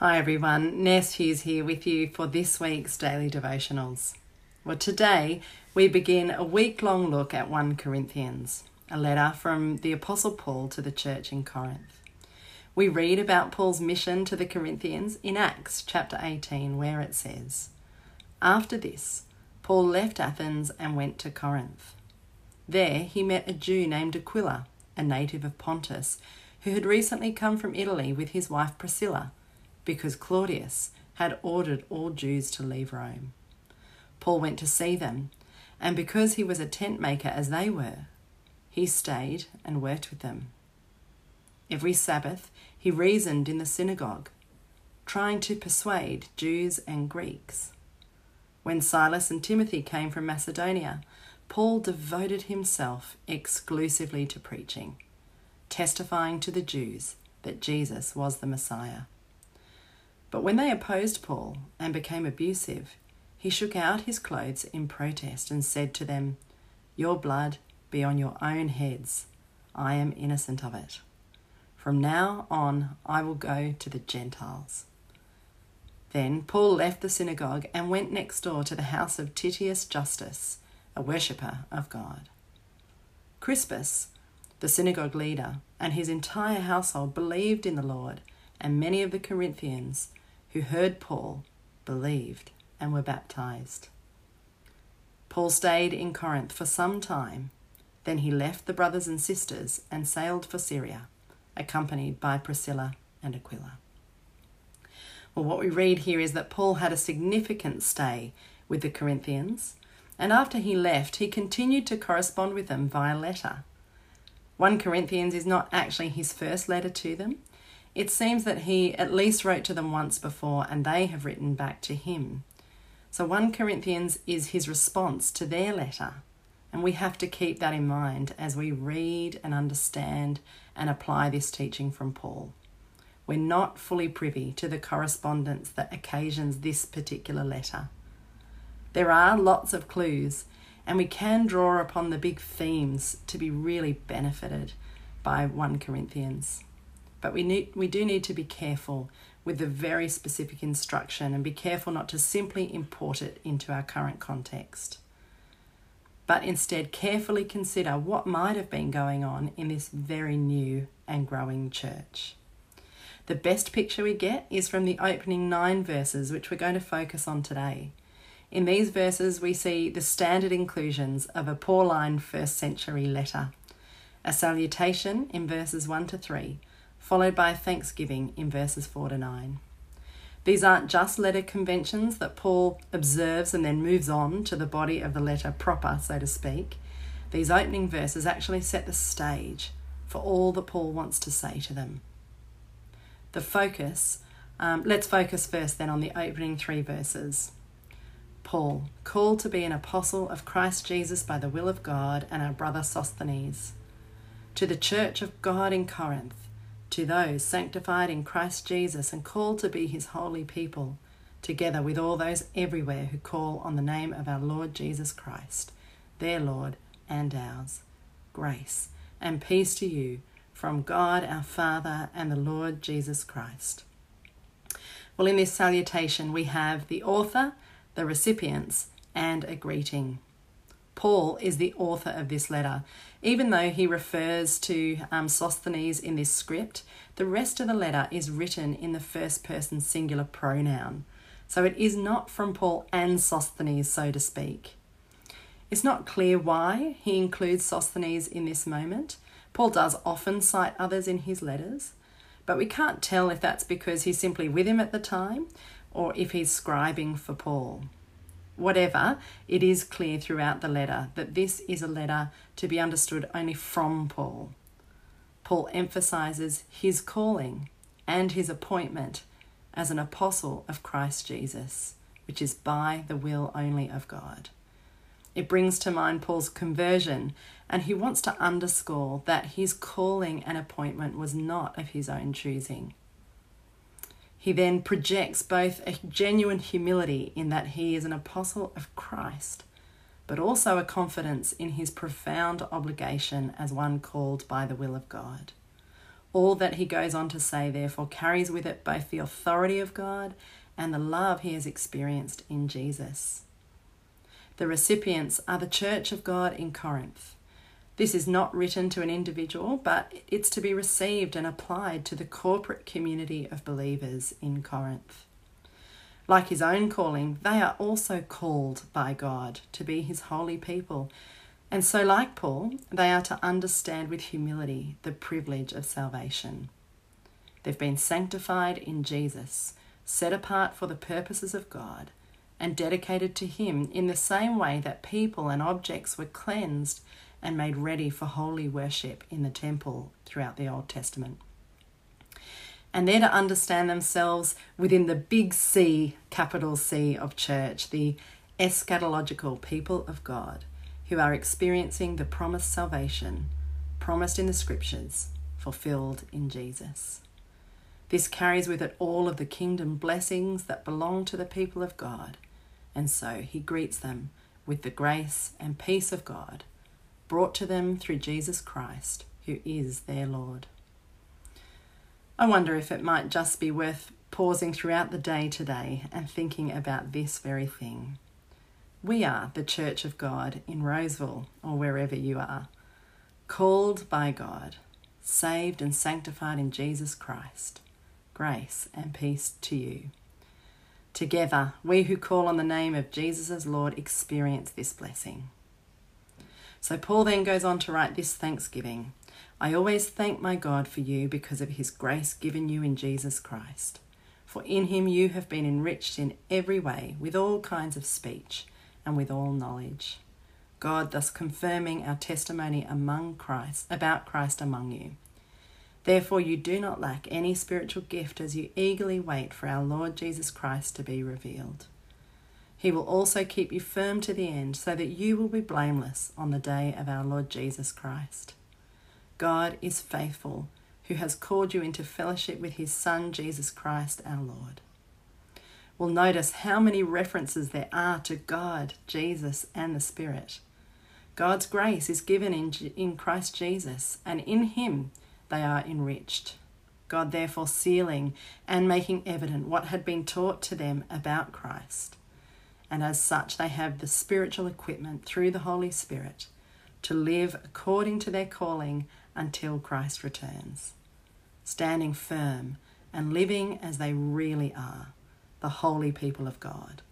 Hi everyone, Ness Hughes here with you for this week's daily devotionals. Well, today we begin a week long look at 1 Corinthians, a letter from the Apostle Paul to the church in Corinth. We read about Paul's mission to the Corinthians in Acts chapter 18, where it says, After this, Paul left Athens and went to Corinth. There he met a Jew named Aquila, a native of Pontus, who had recently come from Italy with his wife Priscilla because Claudius had ordered all Jews to leave Rome. Paul went to see them, and because he was a tent maker as they were, he stayed and worked with them. Every Sabbath he reasoned in the synagogue, trying to persuade Jews and Greeks. When Silas and Timothy came from Macedonia, Paul devoted himself exclusively to preaching, testifying to the Jews that Jesus was the Messiah. But when they opposed Paul and became abusive, he shook out his clothes in protest and said to them, Your blood be on your own heads. I am innocent of it. From now on, I will go to the Gentiles. Then Paul left the synagogue and went next door to the house of Titius Justus, a worshipper of God. Crispus, the synagogue leader, and his entire household believed in the Lord, and many of the Corinthians who heard Paul believed and were baptized. Paul stayed in Corinth for some time. Then he left the brothers and sisters and sailed for Syria, accompanied by Priscilla and Aquila. Well, what we read here is that Paul had a significant stay with the Corinthians, and after he left, he continued to correspond with them via letter. 1 Corinthians is not actually his first letter to them, it seems that he at least wrote to them once before and they have written back to him. So 1 Corinthians is his response to their letter. And we have to keep that in mind as we read and understand and apply this teaching from Paul. We're not fully privy to the correspondence that occasions this particular letter. There are lots of clues, and we can draw upon the big themes to be really benefited by 1 Corinthians. But we need we do need to be careful with the very specific instruction and be careful not to simply import it into our current context. But instead carefully consider what might have been going on in this very new and growing church. The best picture we get is from the opening nine verses, which we're going to focus on today. In these verses, we see the standard inclusions of a Pauline first century letter a salutation in verses 1 to 3, followed by thanksgiving in verses 4 to 9. These aren't just letter conventions that Paul observes and then moves on to the body of the letter proper, so to speak. These opening verses actually set the stage for all that Paul wants to say to them. The focus, um, let's focus first then on the opening three verses. Paul, called to be an apostle of Christ Jesus by the will of God, and our brother Sosthenes. To the church of God in Corinth, to those sanctified in Christ Jesus and called to be his holy people, together with all those everywhere who call on the name of our Lord Jesus Christ, their Lord and ours. Grace and peace to you from God our Father and the Lord Jesus Christ. Well, in this salutation, we have the author, the recipients, and a greeting. Paul is the author of this letter. Even though he refers to um, Sosthenes in this script, the rest of the letter is written in the first person singular pronoun. So it is not from Paul and Sosthenes, so to speak. It's not clear why he includes Sosthenes in this moment. Paul does often cite others in his letters, but we can't tell if that's because he's simply with him at the time or if he's scribing for Paul. Whatever, it is clear throughout the letter that this is a letter to be understood only from Paul. Paul emphasizes his calling and his appointment as an apostle of Christ Jesus, which is by the will only of God. It brings to mind Paul's conversion, and he wants to underscore that his calling and appointment was not of his own choosing. He then projects both a genuine humility in that he is an apostle of Christ, but also a confidence in his profound obligation as one called by the will of God. All that he goes on to say, therefore, carries with it both the authority of God and the love he has experienced in Jesus. The recipients are the Church of God in Corinth. This is not written to an individual, but it's to be received and applied to the corporate community of believers in Corinth. Like his own calling, they are also called by God to be his holy people. And so, like Paul, they are to understand with humility the privilege of salvation. They've been sanctified in Jesus, set apart for the purposes of God, and dedicated to Him in the same way that people and objects were cleansed and made ready for holy worship in the temple throughout the Old Testament. And they're to understand themselves within the big C, capital C of church, the eschatological people of God, who are experiencing the promised salvation, promised in the scriptures, fulfilled in Jesus. This carries with it all of the kingdom blessings that belong to the people of God, and so he greets them with the grace and peace of God brought to them through Jesus Christ, who is their Lord. I wonder if it might just be worth pausing throughout the day today and thinking about this very thing. We are the Church of God in Roseville or wherever you are, called by God, saved and sanctified in Jesus Christ. Grace and peace to you. Together, we who call on the name of Jesus as Lord experience this blessing. So Paul then goes on to write this thanksgiving I always thank my God for you because of his grace given you in Jesus Christ. For in him you have been enriched in every way with all kinds of speech and with all knowledge. God thus confirming our testimony among Christ about Christ among you. Therefore you do not lack any spiritual gift as you eagerly wait for our Lord Jesus Christ to be revealed. He will also keep you firm to the end, so that you will be blameless on the day of our Lord Jesus Christ. God is faithful, who has called you into fellowship with his Son, Jesus Christ our Lord. We'll notice how many references there are to God, Jesus, and the Spirit. God's grace is given in, in Christ Jesus, and in him they are enriched. God, therefore, sealing and making evident what had been taught to them about Christ and as such, they have the spiritual equipment through the Holy Spirit to live according to their calling until Christ returns, standing firm and living as they really are, the holy people of God.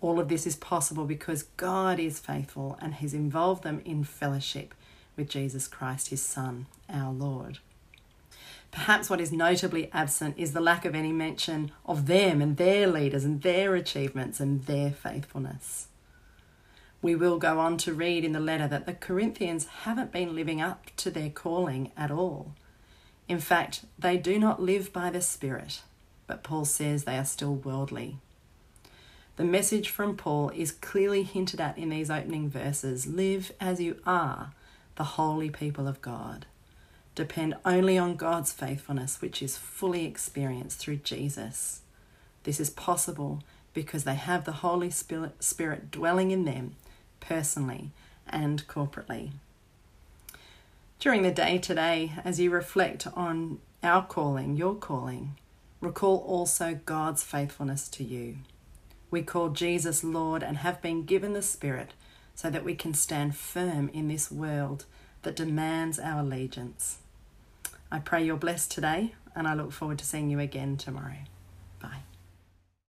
All of this is possible because God is faithful and has involved them in fellowship with Jesus Christ, his Son, our Lord. Perhaps what is notably absent is the lack of any mention of them and their leaders and their achievements and their faithfulness. We will go on to read in the letter that the Corinthians haven't been living up to their calling at all. In fact, they do not live by the Spirit, but Paul says they are still worldly. The message from Paul is clearly hinted at in these opening verses live as you are, the holy people of God depend only on God's faithfulness, which is fully experienced through Jesus. This is possible because they have the Holy Spirit dwelling in them personally and corporately. During the day today, as you reflect on our calling, your calling, recall also God's faithfulness to you. We call Jesus Lord and have been given the Spirit so that we can stand firm in this world that demands our allegiance. I pray you're blessed today, and I look forward to seeing you again tomorrow.